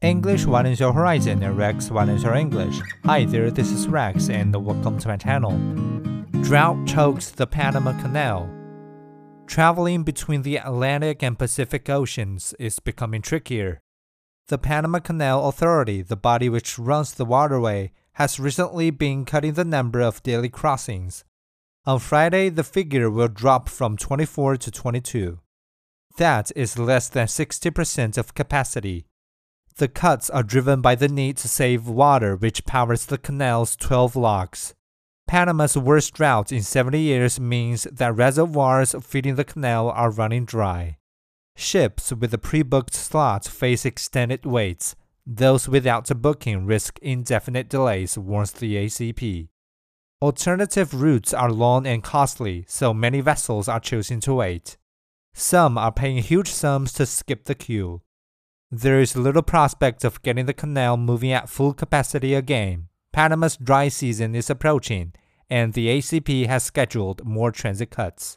English widens your horizon and Rex widens your English. Hi there, this is Rex and welcome to my channel. Drought chokes the Panama Canal. Traveling between the Atlantic and Pacific Oceans is becoming trickier. The Panama Canal Authority, the body which runs the waterway, has recently been cutting the number of daily crossings. On Friday, the figure will drop from 24 to 22. That is less than 60% of capacity. The cuts are driven by the need to save water which powers the canal's 12 locks. Panama's worst drought in 70 years means that reservoirs feeding the canal are running dry. Ships with a pre-booked slot face extended waits. Those without a booking risk indefinite delays, warns the ACP. Alternative routes are long and costly, so many vessels are choosing to wait. Some are paying huge sums to skip the queue. There is little prospect of getting the canal moving at full capacity again. Panama's dry season is approaching, and the ACP has scheduled more transit cuts.